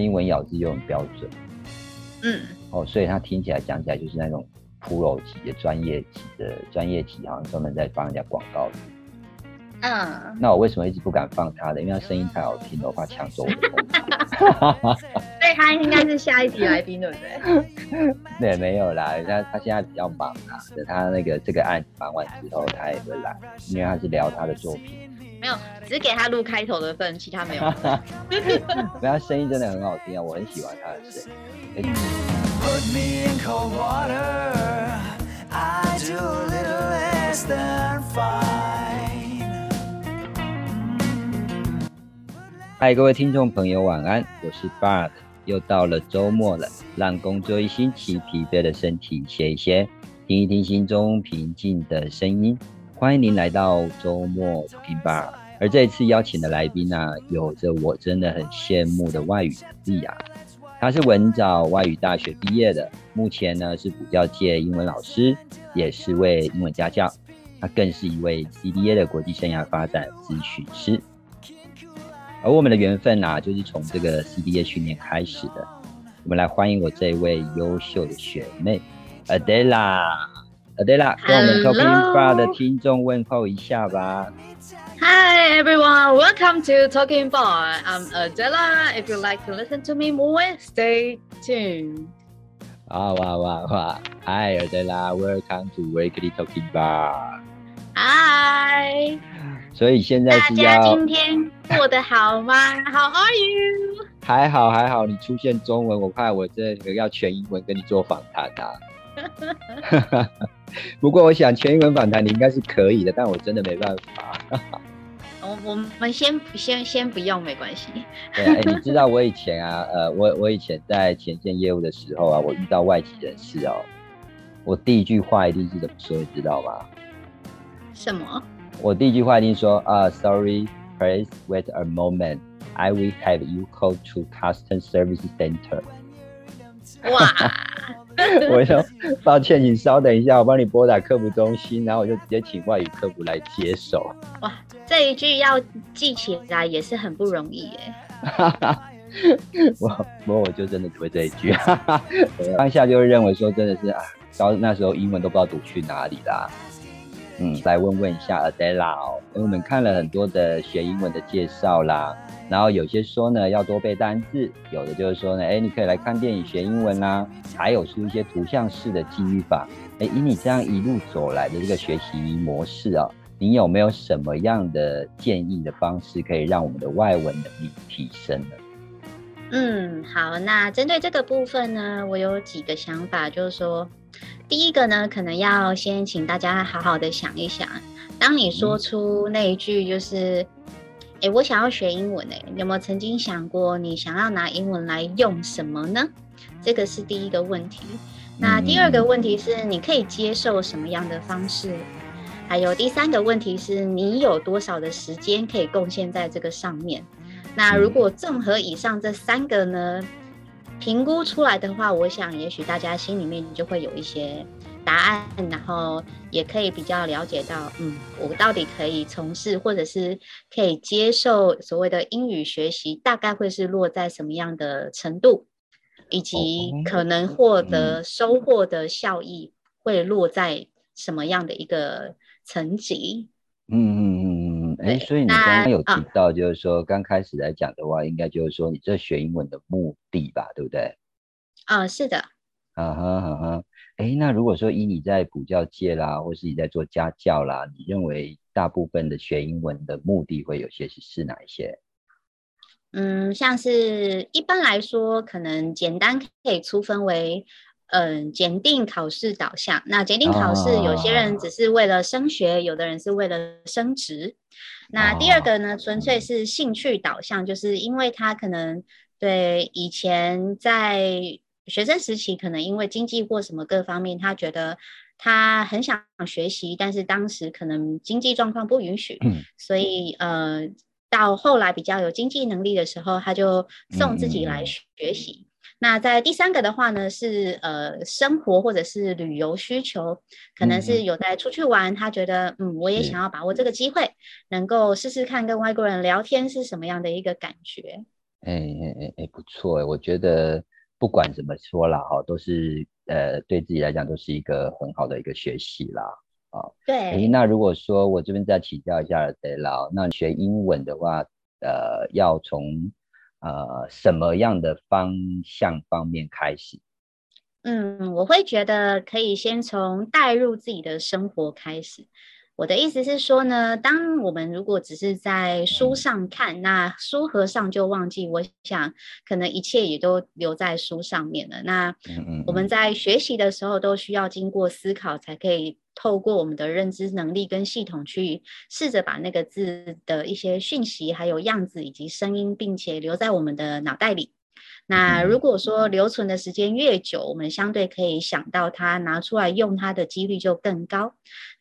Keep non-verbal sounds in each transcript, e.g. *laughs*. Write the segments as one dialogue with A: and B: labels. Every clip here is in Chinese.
A: 英文咬字又很标准，
B: 嗯，
A: 哦，所以他听起来讲起来就是那种 pro 级的专业级的专业级，好像专门在帮人家广告的。
B: 嗯，
A: 那我为什么一直不敢放他的？因为他声音太好听了，我怕抢走我的风
B: 所 *laughs* 以他应该是下一集来宾，对不对？*laughs*
A: 对，没有啦，他他现在比较忙啊，等他那个这个案子忙完之后，他也会来，因为他是聊他的作品。
B: 没有，只给他录开头的份，其他没有。*laughs*
A: 没有他声音真的很好听啊，我很喜欢他的声音。嗨，各位听众朋友，晚安，我是 Bart，又到了周末了，让工作一星期疲惫的身体歇一歇，听一听心中平静的声音。欢迎您来到周末而这一次邀请的来宾呢、有着我真的很羡慕的外语能力啊。他是文藻外语大学毕业的，目前呢是补教界英文老师，也是位英文家教。他更是一位 CDA 的国际生涯发展咨询师。而我们的缘分啊，就是从这个 C B A 训练开始的。我们来欢迎我这位优秀的学妹 Adela。Adela，跟我们 Talking Bar 的听众问候一下吧。
B: Hi everyone, welcome to Talking Bar. I'm Adela. If you'd like to listen to me more, stay tuned.
A: 啊哇哇哇！Hi Adela，Welcome to Weekly Talking Bar。
B: Hi，
A: 所以现在
B: 大家
A: 是要
B: 今天过得好吗？*laughs* How are you？
A: 还好还好，你出现中文，我怕我这个要全英文跟你做访谈啊。*laughs* 不过我想全英文访谈你应该是可以的，但我真的没办法。*laughs*
B: 我我们先先先不用，没关系。
A: 对啊，哎、你知道我以前啊，呃，我我以前在前线业务的时候啊，我遇到外籍人士哦，我第一句话一定是怎么说，你知道吗？
B: 什么？
A: 我第一句话一定说啊、s o r r y please wait a moment. I will have you call to custom service center.
B: 哇，*laughs*
A: 我说抱歉，请稍等一下，我帮你拨打客服中心，然后我就直接请外语客服来接手。
B: 哇，这一句要记起来也是很不容易耶。*laughs*
A: 我不过我就真的只会这一句，*laughs* 当下就会认为说真的是啊，到那时候英文都不知道读去哪里啦。嗯，来问问一下 Adela 哦，因为我们看了很多的学英文的介绍啦，然后有些说呢要多背单字，有的就是说呢，哎，你可以来看电影学英文啦，还有出一些图像式的记忆法。哎，以你这样一路走来的这个学习模式啊，你有没有什么样的建议的方式，可以让我们的外文能力提升呢？
B: 嗯，好，那针对这个部分呢，我有几个想法，就是说，第一个呢，可能要先请大家好好的想一想，当你说出那一句就是，诶，我想要学英文，诶，有没有曾经想过你想要拿英文来用什么呢？这个是第一个问题。那第二个问题是，你可以接受什么样的方式？还有第三个问题是你有多少的时间可以贡献在这个上面？那如果综合以上这三个呢，评估出来的话，我想也许大家心里面就会有一些答案，然后也可以比较了解到，嗯，我到底可以从事或者是可以接受所谓的英语学习，大概会是落在什么样的程度，以及
A: 哦
B: 可能获得收获的效益会落在什么样的一个层级。
A: 嗯嗯嗯嗯，哎，所以你
B: 那
A: 刚刚有提
B: 啊
A: 到，就是说刚开始来讲的话，应该就是说你这学英文的目的吧，对不对？
B: 啊、是的，
A: 啊哈啊哈，哎，那如果说以你在补教界啦，或是你在做家教啦，你认为大部分的学英文的目的会有些是是哪一些？
B: 嗯，像是一般来说，可能简单可以粗分为，嗯，检定考试导向。那检定考试，有些人只是为了升学，有的人是为了升职。那第二个呢，纯粹是兴趣导向，就是因为他可能对以前在学生时期，可能因为经济或什么各方面，他觉得他很想学习，但是当时可能经济状况不允许，
A: 嗯
B: 所以呃，到后来比较有经济能力的时候，他就送自己来
A: 嗯嗯嗯
B: 学习。那在第三个的话呢，是呃生活或者是旅游需求，可能
A: 嗯
B: 是有在出去玩，他觉得嗯，我也想要把握这个机会，能够试试看跟外国人聊天是什么样的一个感觉。
A: 哎哎哎哎，不错哎，我觉得不管怎么说啦，哈，都是呃对自己来讲都是一个很好的一个学习啦，啊，哎，
B: 对，
A: 那如果说我这边再请教一下德劳，那学英文的话，呃，要从呃什么样的方向方面开始？
B: 嗯，我会觉得可以先从带入自己的生活开始。我的意思是说呢，当我们如果只是在书上看，那书合上就忘记，我想可能一切也都留在书上面了。那我们在学习的时候，都需要经过思考，才可以透过我们的认知能力跟系统去试着把那个字的一些讯息、还有样子以及声音，并且留在我们的脑袋里。那如果说留存的时间越久，我们相对可以想到它，拿出来用它的几率就更高。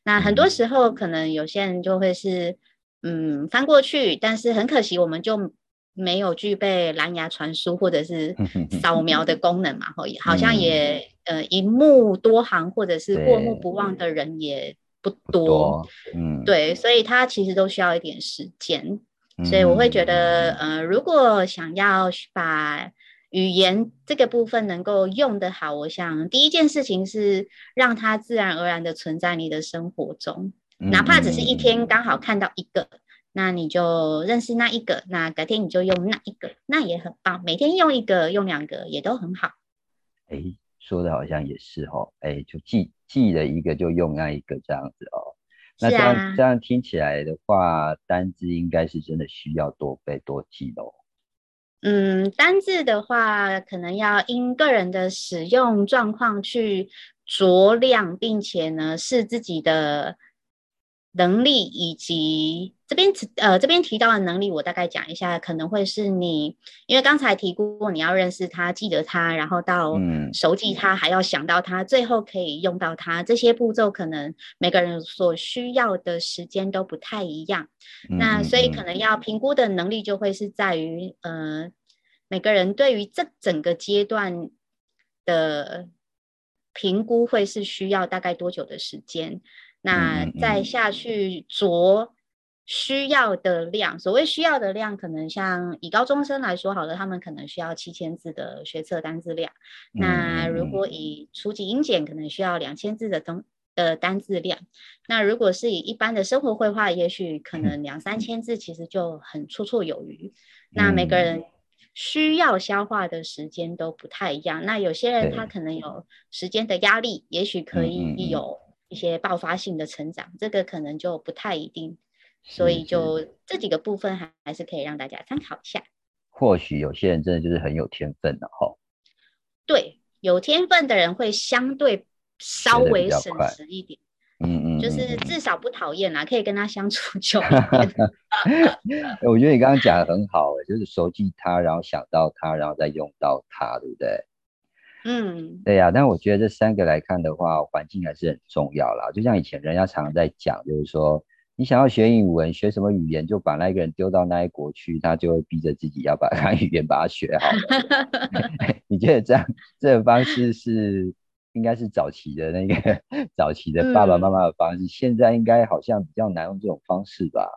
B: 那很多时候，可能有些人就会是，嗯，翻过去，但是很可惜，我们就没有具备蓝牙传输或者是扫描的功能嘛，吼，好像也呃一目多行或者是过目不忘的人也不多，
A: 多，嗯，
B: 对，所以它其实都需要一点时间。
A: 嗯，
B: 所以我会觉得，呃，如果想要把语言这个部分能够用得好，我想第一件事情是让它自然而然的存在你的生活中，
A: 嗯
B: 哪怕只是一
A: 嗯
B: 天刚好看到一个，那你就认识那一个，那改天你就用那一个，那也很棒。每天用一个、用两个也都很好。
A: 哎，说的好像也是哦，哎，就记记了一个就用那一个这样子哦。那
B: 是
A: 这样、
B: 啊
A: 这样听起来的话，单字应该是真的需要多背多记喽。
B: 嗯，单字的话，可能要因个人的使用状况去酌量，并且呢，是自己的能力以及这边提呃这边提到的能力，我大概讲一下，可能会是你，因为刚才提过你要认识他、记得他，然后到
A: 嗯。
B: 熟记他，还要想到他，最后可以用到他，这些步骤可能每个人所需要的时间都不太一样。那
A: 嗯
B: 所以
A: 嗯。
B: 可能要评估的能力就会是在于，呃，每个人对于这整个阶段的评估会是需要大概多久的时间，那再下去酌需要的量。所谓需要的量，可能像以高中生来说好了，他们可能需要七千字的学测单字量。那如果以初级英检，可能需要两千字的东的单字量。那如果是以一般的生活绘画，也许可能两三千字，其实就很绰绰有余。那每个
A: 嗯
B: 人需要消化的时间都不太一样。那有些人他可能有时间的压力，也许可以有一些爆发性的成长，这个可能就不太一定。所以就这几个部分还还是可以让大家参考一下。
A: 或许有些人真的就是很有天分的哈。
B: 对，有天分的人会相对稍微省时一点，
A: 嗯嗯，
B: 就是至少不讨厌啦，可以跟他相处久一点。*laughs*
A: 我觉得你刚刚讲的很好，就是熟记他，然后想到他，然后再用到他，对不对？
B: 嗯，
A: 对呀、但我觉得这三个来看的话，环境还是很重要啦。就像以前人家常常在讲，就是说你想要学英文，学什么语言，就把那个人丢到那一国去，他就会逼着自己要把他 *laughs* 语言把它学好了。*laughs* 你觉得这样这个方式是应该是早期的那个 *laughs* 早期的爸爸妈妈的方式，现在应该好像比较难用这种方式吧？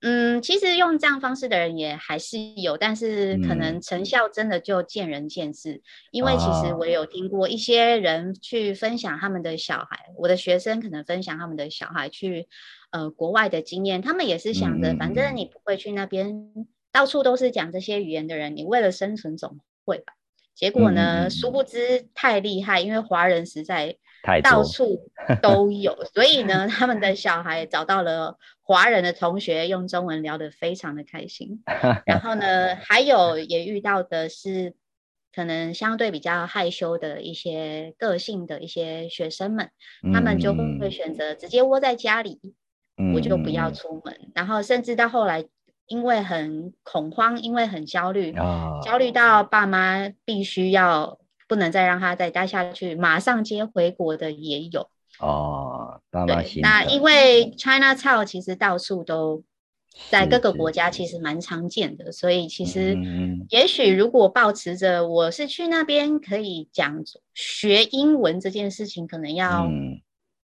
B: 嗯，其实用这样方式的人也还是有，但是可
A: 嗯
B: 能成效真的就见仁见智。因为其实
A: 啊
B: 我有听过一些人去分享他们的小孩，我的学生可能分享他们的小孩去呃国外的经验，他们也是想着，反正你不会去那边，到处都是讲这些语言的人，你为了生存总会吧。结果呢，
A: 嗯
B: 殊不知太厉害，因为华人实在
A: 太
B: 到处都有，所以呢，他们的小孩找到了华人的同学，用中文聊得非常的开心。*laughs* 然后呢，还有也遇到的是，可能相对比较害羞的一些个性的一些学生们，他们就
A: 嗯。
B: 会选择直接窝在家里，我就不要
A: 嗯。
B: 出门。然后甚至到后来，因为很恐慌，因为很焦虑，
A: 啊，
B: 焦虑到爸妈必须要不能再让他再待下去，马上接回国的也有。
A: 哦，爸妈
B: 对，那因为 China Town 其实到处都在各个
A: 是
B: 国家其实蛮常见的，所以其实也许如果保持着我是去那边可以讲学英文这件事情，可能要、
A: 嗯。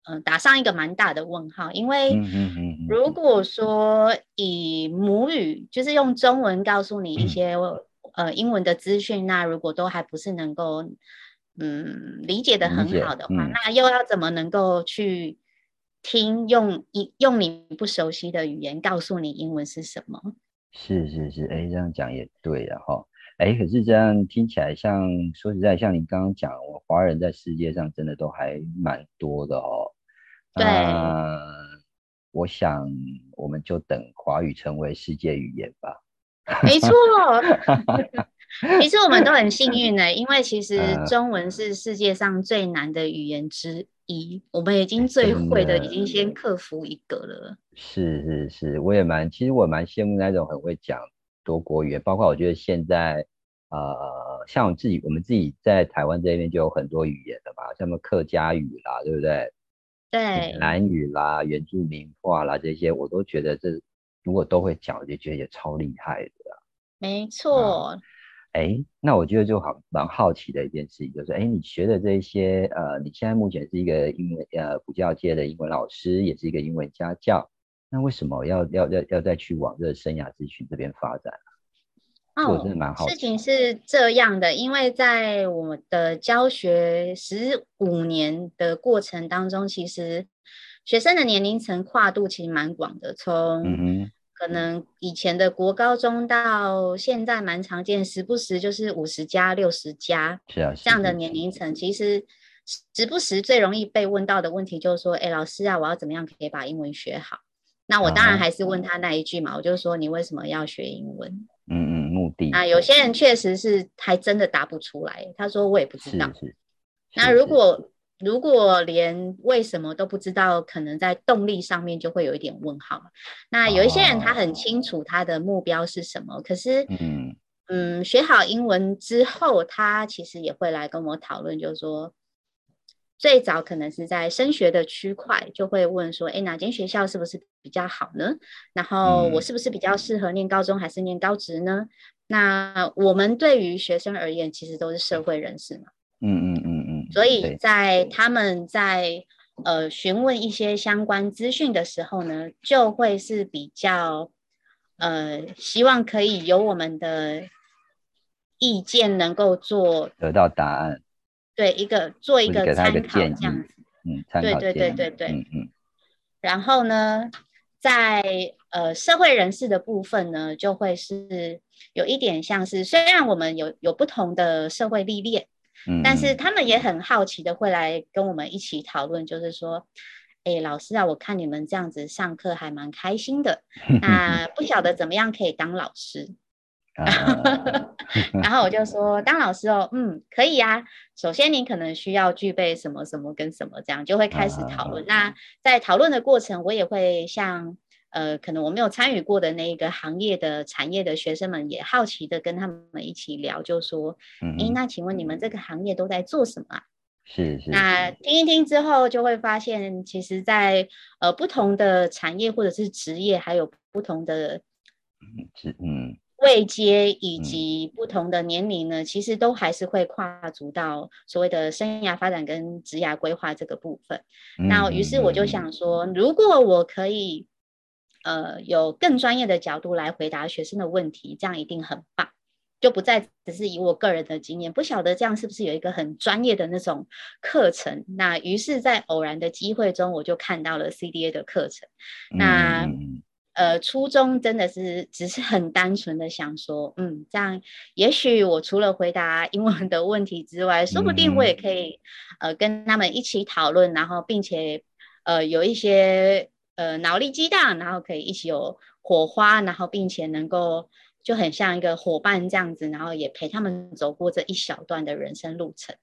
B: 呃打上一个蛮大的问号，因为如果说以母语就是用中文告诉你一些、呃英文的资讯，那如果都还不是能够嗯理解的很好的话，
A: 嗯
B: 那又要怎么能够去听用一用你不熟悉的语言告诉你英文是什么？
A: 是是是，哎，这样讲也对啊哈。哎，可是这样听起来像，说实在，像你刚刚讲，我华人在世界上真的都还蛮多的哦。
B: 对
A: 那我想我们就等华语成为世界语言吧。
B: 没错，*laughs* 其实我们都很幸运呢，因为其实
A: 嗯
B: 中文是世界上最难的语言之一，我们已经最会的，已经先克服一个了。
A: 是是是，我也蛮，其实我蛮羡慕那种很会讲多国语言，包括我觉得现在，呃，像我自己，我们自己在台湾这边就有很多语言的嘛，像什么客家语啦，对不对？
B: 对，
A: 南语啦、原住民话啦这些，我都觉得这如果都会讲，我就觉得也超厉害。
B: 没错，
A: 哎，那我觉得就好蛮好奇的一件事情，就是哎，你学的这些，呃，你现在目前是一个英文呃补教界的英文老师，也是一个英文家教，那为什么要要要要再去往这个生涯咨询这边发展？这我真的蛮好
B: 哦事情是这样的，因为在我的教学十五年的过程当中，其实学生的年龄层跨度其实蛮广的，从
A: 嗯哼，
B: 可能以前的国高中到现在蛮常见，时不时就是五十加、六十加
A: 是啊，
B: 这样的年龄层，其实时不时最容易被问到的问题就是说，哎，老师啊，我要怎么样可以把英文学好？那我当然还是问他那一句嘛，我就说你为什么要学英文？
A: 嗯嗯，目的
B: 啊，有些人确实是还真的答不出来，他说我也不知道。
A: 是是，
B: 那如果如果连为什么都不知道，可能在动力上面就会有一点问号。那有一些人他很清楚他的目标是什么，可是
A: 嗯
B: 嗯，学好英文之后，他其实也会来跟我讨论，就是说。最早可能是在升学的区块，就会问说，哎，哪间学校是不是比较好呢？然后我
A: 嗯
B: 是不是比较适合念高中还是念高职呢？那我们对于学生而言，其实都是社会人士嘛，
A: 嗯嗯嗯嗯，
B: 所以在他们在呃询问一些相关资讯的时候呢，就会是比较呃希望可以有我们的意见能够做
A: 得到答案，
B: 对一个做一个参考这样子。
A: 嗯，参
B: 对对对对对。
A: 嗯嗯。
B: 然后呢，在呃社会人士的部分呢，就会是有一点像是，虽然我们有有不同的社会历练，
A: 嗯，
B: 但是
A: 嗯
B: 他们也很好奇的会来跟我们一起讨论，就是说，哎，老师啊，我看你们这样子上课还蛮开心的，*laughs* 那不晓得怎么样可以当老师。
A: 啊 *laughs*
B: 然后我就说，当老师哦，嗯，可以呀、首先，你可能需要具备什么什么跟什么，这样就会开始讨论。那在讨论的过程，我也会像呃，可能我没有参与过的那一个行业的产业的学生们，也好奇的跟他们一起聊，就说，诶，
A: 嗯嗯
B: 那请问你们这个行业都在做什么啊？
A: 是是
B: 那听一听之后，就会发现，其实在，呃不同的产业或者是职业，还有不同的
A: 是嗯
B: 位阶以
A: 嗯
B: 及不同的年龄呢，其实都还是会跨足到所谓的生涯发展跟职涯规划这个部分。那于是我就
A: 嗯
B: 想说，如果我可以，呃，有更专业的角度来回答学生的问题，这样一定很棒。就不再只是以我个人的经验，不晓得这样是不是有一个很专业的那种课程？那于是，在偶然的机会中，我就看到了 CDA 的课程。那呃，初衷真的是只是很单纯的想说，嗯，这样也许我除了回答英文的问题之外，说不定我也可以呃跟他们一起讨论，然后并且呃有一些呃脑力激荡，然后可以一起有火花，然后并且能够就很像一个伙伴这样子，然后也陪他们走过这一小段的人生路程。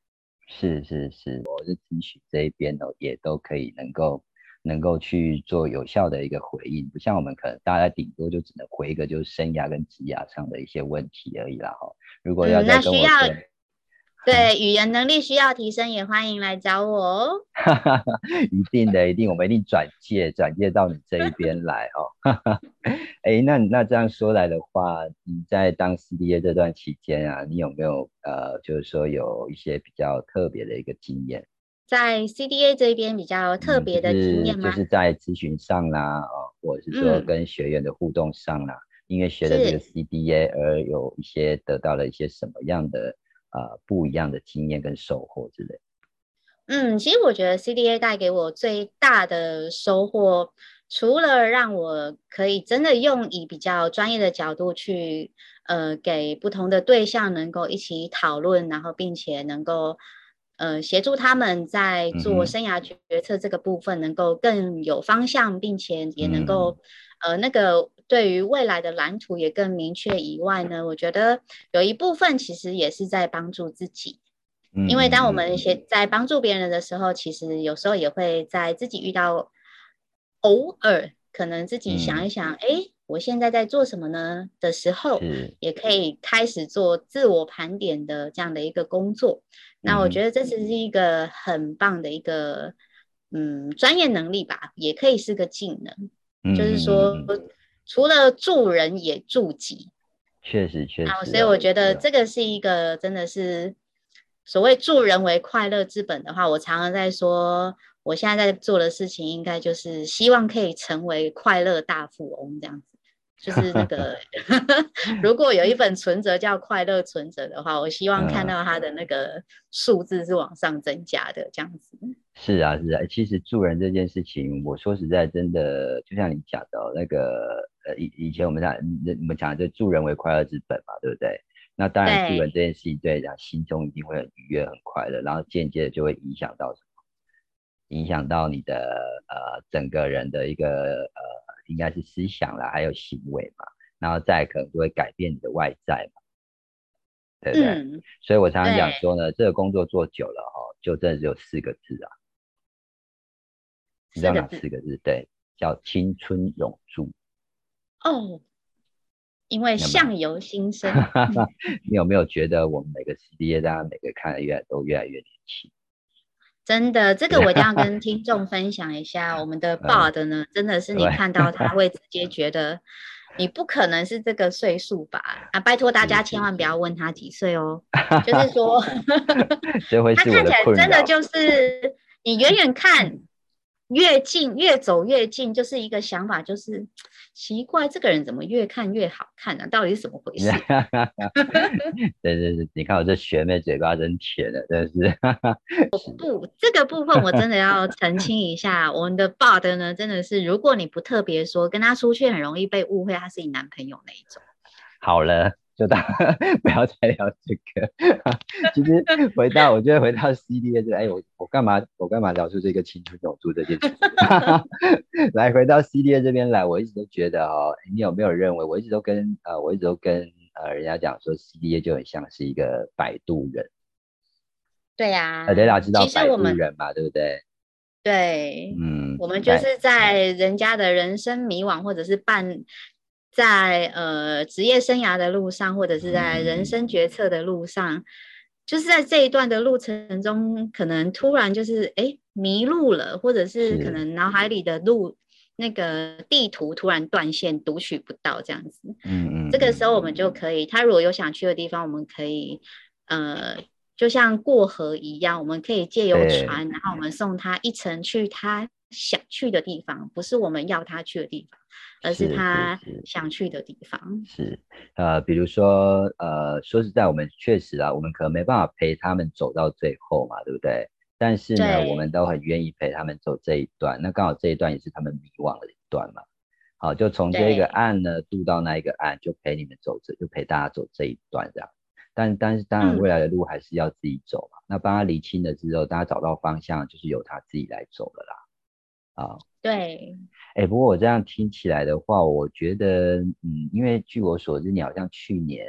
A: 是是是，我是咨询这一边哦，也都可以能够能够去做有效的一个回应，不像我们可能大家顶多就只能回一个就是生涯跟职涯上的一些问题而已啦哈。如果要
B: 嗯
A: 再跟我
B: 那需要
A: 说，
B: 对语言能力需要提升，也欢迎来找我哦。*laughs*
A: 一定的，一定，我们一定转介转介到你这一边来哦。*laughs* 哎，那那这样说来的话，你在当 CDA 这段期间啊，你有没有呃，就是说有一些比较特别的一个经验？
B: 在 CDA 这边比较特别的经验吗？
A: 嗯就是、就是在咨询上啦，哦，或者是说
B: 嗯
A: 跟学员的互动上啦，因为学了这个 CDA 而有一些得到了一些什么样的呃不一样的经验跟收获之类。
B: 嗯，其实我觉得 CDA 带给我最大的收获，除了让我可以真的用以比较专业的角度去，呃，给不同的对象能够一起讨论，然后并且能够，呃，协助他们在做生涯决策这个部分能够更有方向，并且也能够，呃，那个对于未来的蓝图也更明确以外呢，我觉得有一部分其实也是在帮助自己。
A: 嗯。
B: 因为当我
A: 嗯
B: 们写在帮助别人的时候，其实有时候也会在自己遇到偶尔可能自己想一想，哎、我现在在做什么呢？的时候，也可以开始做自我盘点的这样的一个工作。那我觉得这只是一个很棒的一个嗯专业能力吧，也可以是个技能，就是说除了助人也助己。
A: 确实确实啊，
B: 所以我觉得这个是一个真的是所谓助人为快乐之本的话，我常常在说，我现在在做的事情，应该就是希望可以成为快乐大富翁这样子。就是那个 *laughs* *laughs* 如果有一本存折叫快乐存折的话，我希望看
A: 嗯
B: 到它的那个数字是往上增加的，这样子。
A: 是啊，是啊，其实助人这件事情，我说实在，真的就像你讲的哦，那个呃，以以前我们讲，你你们讲的就助人为快乐之本嘛，对不对？那当然，助人这件事情对讲心中一定会很愉悦、很快乐，然后间接的就会影响到什么？影响到你的呃整个人的一个呃，应该是思想啦，还有行为嘛，然后再可能就会改变你的外在嘛，对不对？
B: 嗯，
A: 所以我常常讲
B: 对
A: 说呢，这个工作做久了哦、就真的只有四个字啊。你知道哪
B: 四个字
A: 四个字？对，叫青春永驻。
B: 哦，因为相由心生。*laughs*
A: 你有没有觉得我们每个 CDA 大家每个看的越来都越来越年轻？
B: 真的，这个我一定要跟听众 *laughs* 分享一下。我们的 Bard 呢，真的是你看到他会直接觉得你不可能是这个岁数吧？啊，拜托大家千万不要问他几岁哦。*laughs* 就是说，他看起来。真的就是你远远看越近，越走越近，就是一个想法，就是奇怪，这个人怎么越看越好看呢、到底是怎么回事？*laughs*
A: 对对对，你看我这学妹嘴巴真甜的，真的是。*laughs*
B: 不，这个部分我真的要澄清一下，我们的 Bard 呢，真的是如果你不特别说，跟他出去很容易被误会他是你男朋友那一种。
A: 好了，就当 *laughs* 不要再聊这个。*laughs* 其实回到，我觉得回到 CDA 这个，哎，我我干嘛我干嘛聊出这个青春永驻这件事？*laughs* 来，回到 CDA 这边来，我一直都觉得哦，你有没有认为？我一直都跟呃，我一直都跟呃人家讲说，CDA 就很像是一个摆渡人。
B: 对呀、
A: 呃，雷达知道摆渡
B: 其实我们
A: 人嘛，对不对？
B: 对，
A: 嗯，
B: 我们就是在人家的人生迷惘，或者是办在呃职业生涯的路上，或者是在
A: 嗯。
B: 人生决策的路上，就是在这一段的路程中，可能突然就是哎迷路了，或者是可能脑海里的路那个地图突然断线，读取不到这样子。
A: 嗯嗯，
B: 这个
A: 嗯
B: 时候我们就。可以，他如果有想去的地方，我们可以呃，就像过河一样，我们可以借由船，然后我。们送他一程去他想去的地方，不是我们要他去的地方，而
A: 是
B: 他想去的地方。
A: 是，呃，比如说，呃，说实在，我们确实啊，我们可能没办法陪他们走到最后嘛，对不对？但是呢，我们都很愿意陪他们走这一段。那刚好这一段也是他们迷惘的一段嘛。好，就从这个岸呢渡到那一个岸，就陪你们走这，就陪大家走这一段这样。但但是当然，
B: 嗯
A: 未来的路还是要自己走嘛。那帮他理清了之后，大家找到方向，就是由他自己来走了啦。啊，
B: 对，
A: 哎，不过我这样听起来的话，我觉得，嗯，因为据我所知，你好像去年，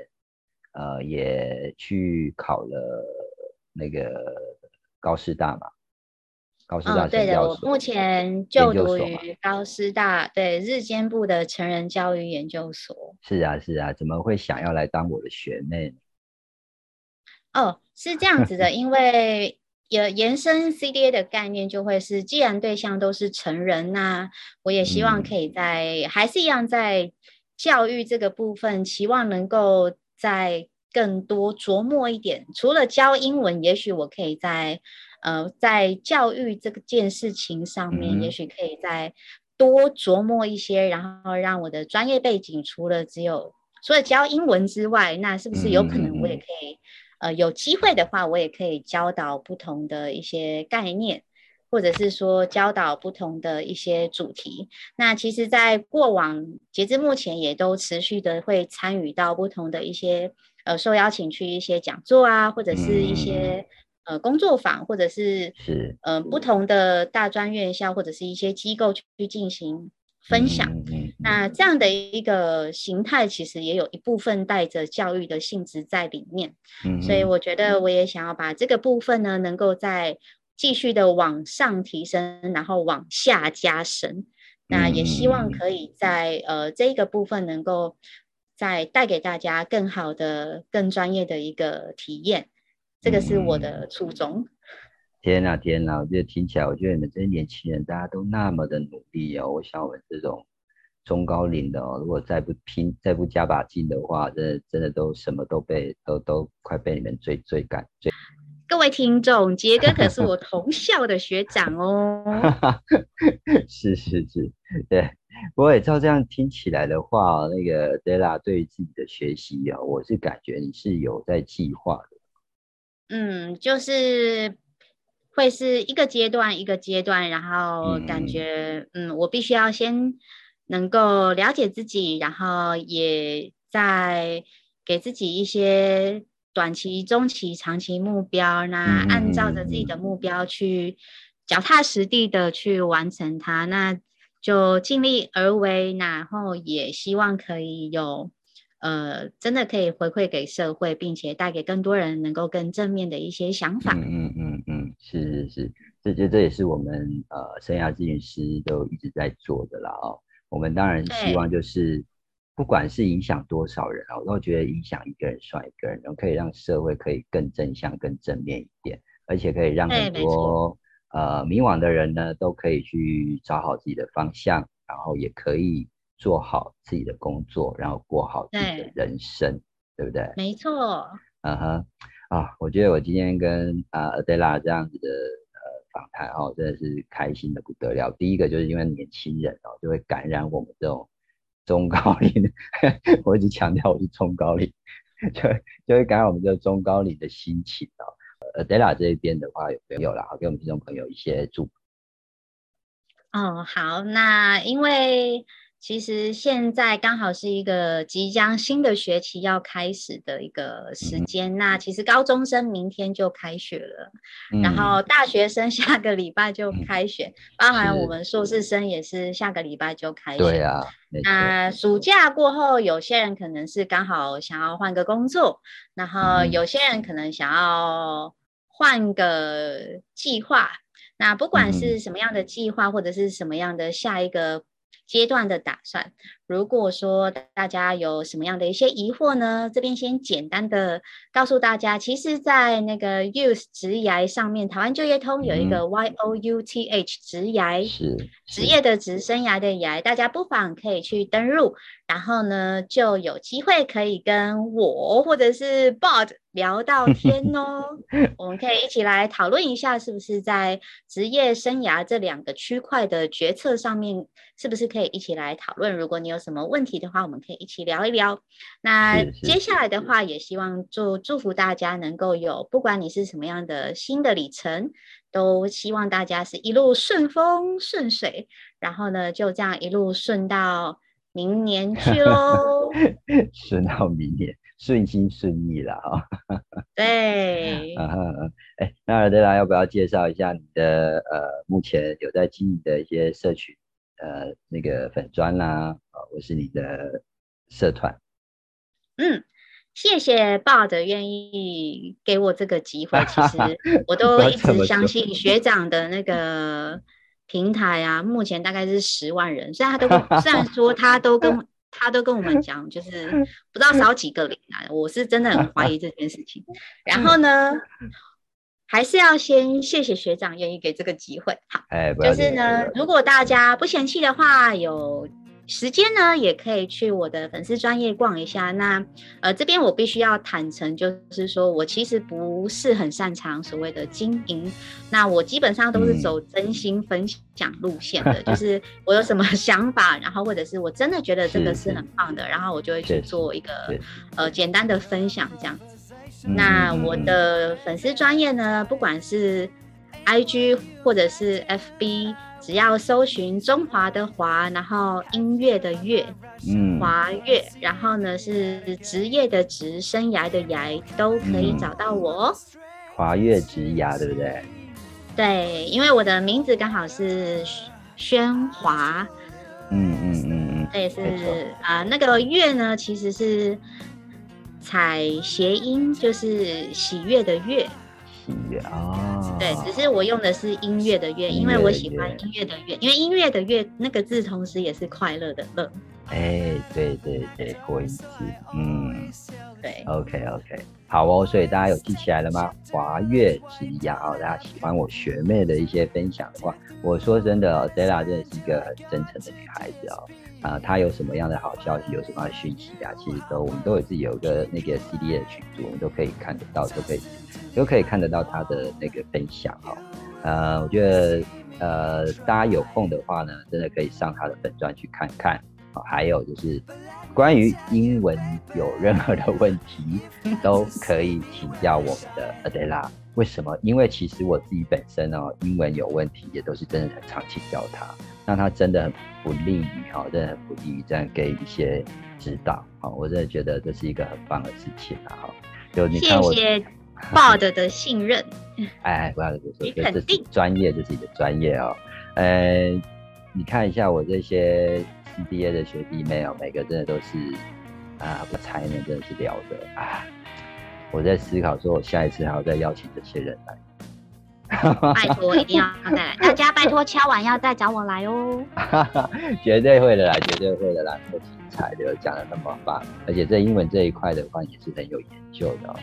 A: 呃，也去考了那个高师大嘛，高师大
B: 嗯，对的，目前就读于高师大对日间部的成人教育研究所。
A: 是啊，是啊，怎么会想要来当我的学妹呢？
B: 哦，是这样子的，因为也延伸 CDA 的概念就会是，既然对象都是成人，那我也希望
A: 嗯。
B: 可以在、还是一样在教育这个部分，期望能够在更多琢磨一点。除了教英文，也许我可以在呃，在教育这个件事情上面，
A: 嗯。
B: 也许可以再多琢磨一些，然后让我的专业背景除了只有除了教英文之外，那是不是有可能我也可以，呃，有机会的话，我也可以教导不同的一些概念。或者是说教导不同的一些主题，那其实，在过往截至目前，也都持续的会参与到不同的一些呃受邀请去一些讲座啊，或者是一些、呃工作坊，或者是
A: 是
B: 呃不同的大专院校或者是一些机构去进行分享。
A: 嗯
B: 那这样的一个形态，其实也有一部分带着教育的性质在里面。
A: 嗯
B: 所以
A: 嗯
B: 我觉得我也想要把这个部分呢，能够再继续的往上提升，然后往下加深。那也希望可以在呃这个部分能够再带给大家更好的、更专业的一个体验。这个是我的初衷。
A: 天呐天呐，我觉得听起来，我觉得你们这些年轻人大家都那么的努力哦。我想我们这种中高龄的哦，如果再不拼、再不加把劲的话，真的真的都什么都被都都快被你们追追赶追。
B: 各位听众，杰哥可是我同校的学长哦。*laughs*
A: 是是是，对。不过也照这样听起来的话，那个 Della 对于自己的学习啊，我是感觉你是有在计划的。
B: 嗯，就是会是一个阶段一个阶段，然后感
A: 嗯
B: 觉，嗯，我必须要先能够了解自己，然后也在给自己一些短期、中期、长期目标，那按照着
A: 嗯
B: 自己的目标去脚踏实地的去完成它，那就尽力而为，然后也希望可以有。呃，真的可以回馈给社会，并且带给更多人能够更正面的一些想法。
A: 嗯嗯嗯嗯，是是是，这这这也是我们呃生涯咨询师都一直在做的啦哦。我们当然希望就是，不管是影响多少人啊，我都觉得影响一个人算一个人，然后可以让社会可以更正向、更正面一点，而且可以让很多呃迷惘的人呢都可以去找好自己的方向，然后也可以做好自己的工作，然后过好自己的人生，对不对？
B: 没错，
A: 嗯哼，啊，我觉得我今天跟啊 Adela 这样子的呃访谈哦，真的是开心的不得了。第一个就是因为年轻人哦，就会感染我们这种 *laughs* 中高龄，*laughs* 我一直强调我是中高龄，就就会感染我们这个中高龄的心情哦。Adela 这一边的话有没有啦？给我们听众朋友一些祝福。
B: 哦，好，那因为其实现在刚好是一个即将新的学期要开始的一个时
A: 嗯
B: 间，那其实高中生明天就开学了，然
A: 嗯。
B: 后大学生 *laughs* 下个礼拜就
A: 嗯。
B: 开学，包含我
A: 是。
B: 们硕士生也是下个礼拜就开学。
A: 对啊，
B: 那暑假过后，有些人可能是刚好想要换个工作，然后
A: 嗯。
B: 有些人可能想要换个计划。那不管
A: 嗯。
B: 是什么样的计划，或者是什么样的下一个阶段的打算，如果说大家有什么样的一些疑惑呢，这边先简单的告诉大家，其实，在那个 Youth 职涯上面，台湾就业通有一个 Y O U T H 职涯
A: 是
B: 职业的职，生涯的涯，大家不妨可以去登入，然后呢，就有机会可以跟我或者是 Bod 聊到天 *laughs* 哦。我们可以一起来讨论一下，是不是在职业生涯这两个区块的决策上面，是不是可以一起来讨论？如果你有什么问题的话，我们可以一起聊一聊。那接下来的话，也希望祝祝福大家能够有，不管你是什么样的新的里程，都希望大家是一路顺风顺水，然后呢，就这样一路顺到明年 *laughs* 去喽。*laughs*
A: 顺到明年，顺心顺意啦哈、*laughs*
B: 对，
A: 啊哈，啊哎，那尔德拉要不要介绍一下你的呃目前有在经营的一些社群呃那个粉砖啦，啊，或是你的社团？
B: 嗯，谢谢 Bud 愿意给我这个机会。其实 *laughs* 我都一直相信学长的那个平台啊，目前大概是十万人，虽然他都跟 *laughs* 虽然说他都跟他都跟我们讲，就是不知道少几个零啊，我是真的很怀疑这件事情。*laughs* 然后呢，还是要先谢谢学长愿意给这个机会。好。
A: 哎，
B: 就是呢，如果大家不嫌弃的话，有时间呢，也可以去我的粉丝专业逛一下。那呃，这边我必须要坦诚，就是说我其实不是很擅长所谓的经营。那我基本上都是走真心分享路线的，就 *laughs* 是我有什么想法，然后或者是我真的觉得这个是很棒的，然后我就会去做一个呃简单的分享这样子。那我的粉丝专业呢，不管是 I G 或者是 F B。只要搜寻中华的华，然后音乐的乐，嗯，华乐，然后呢是职业的职，生涯的涯，都可以找到我。
A: 华乐职涯，对不对？
B: 对，因为我的名字刚好是宣华。
A: 嗯嗯嗯嗯。
B: 这也是啊，那个乐呢，其实是采谐音，就是喜悦的悦。
A: 啊，
B: 对，只是我用的是音乐的乐，因为我喜欢音乐。的乐，因为音乐的乐那个字同时也是快乐的乐。
A: 哎，对对对，过音字，嗯，
B: 对
A: ，OK OK，好哦，所以大家有记起来了吗？华乐之雅哦，大家喜欢我学妹的一些分享的话，我说真的，Della 真的是一个很真诚的女孩子哦。啊，她有什么样的好消息，有什么样的讯息啊？其实都我们都有自己有一个那个 C D 的群组，我们都可以看得到，都可以都可以看得到她的那个分享哈。呃，我觉得呃，大家有空的话呢，真的可以上她的粉钻去看看。好，还有就是关于英文有任何的问题，都可以请教我们的 Adela。为什么？因为其实我自己本身哦，英文有问题，也都是真的很常请教他。那他真的很不利于哈，真的很不利于这样给一些指导，好，我真的觉得这是一个很棒的事情啊，哈。
B: 就你看我，谢谢 Bud *laughs* 的信任。
A: 哎，不要这么说，这是专业，就是你的专业哦。呃，你看一下我这些 CBA 的学弟妹哦，每个真的都是啊，我才能真的是聊得啊。我在思考说，我下一次还要再邀请这些人来。
B: 拜托，一定要再来！大家拜托敲完要再找我来哦。*laughs*
A: 绝对会的啦，绝对会的啦，那么精彩的讲的那么棒，而且在英文这一块的话也是很有研究的。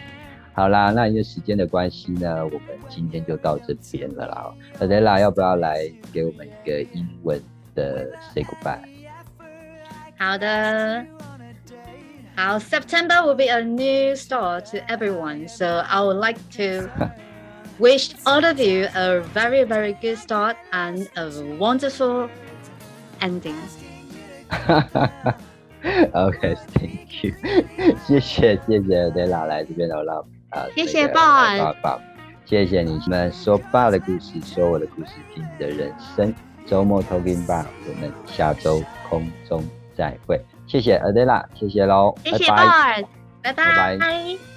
A: 好啦，那因为时间的关系呢，我们今天就到这边了啦。大家啦，要不要来给我们一个英文的 say goodbye？
B: 好的。好，September will be a new start to everyone, so I would like to. *laughs* wish all of you a very, very good start and a wonderful ending. *laughs*
A: OK, thank you，*laughs* 谢谢谢谢 Della 来这边的让啊，
B: 谢谢 Bob，
A: 爸爸，谢谢你们说爸的故事，说我的故事，听你的人生。周末 Talking Bar，我们下周空中 再会。谢谢 Adela，谢谢喽，
B: 谢谢 Bob，拜拜。